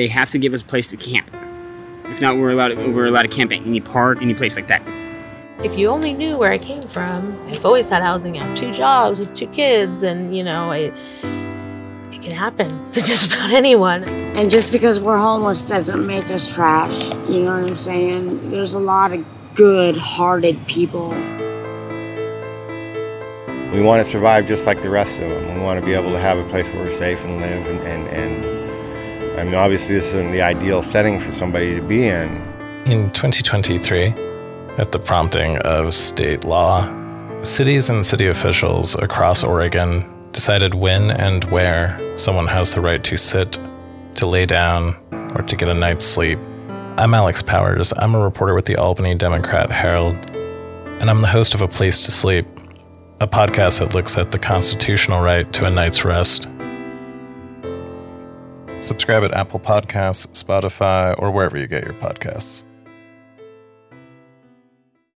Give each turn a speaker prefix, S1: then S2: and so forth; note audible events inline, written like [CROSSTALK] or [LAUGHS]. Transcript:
S1: they have to give us a place to camp. If not, we're allowed to, we're allowed to camp at any park, any place like that.
S2: If you only knew where I came from, I've always had housing. I have two jobs with two kids, and you know, I, it can happen [LAUGHS] to just about anyone.
S3: And just because we're homeless doesn't make us trash. You know what I'm saying? There's a lot of good hearted people.
S4: We want to survive just like the rest of them. We want to be able to have a place where we're safe and live. And, and, and I mean, obviously, this isn't the ideal setting for somebody to be in.
S5: In 2023, at the prompting of state law, cities and city officials across Oregon decided when and where someone has the right to sit, to lay down, or to get a night's sleep. I'm Alex Powers. I'm a reporter with the Albany Democrat Herald, and I'm the host of A Place to Sleep, a podcast that looks at the constitutional right to a night's rest. Subscribe at Apple Podcasts, Spotify, or wherever you get your podcasts.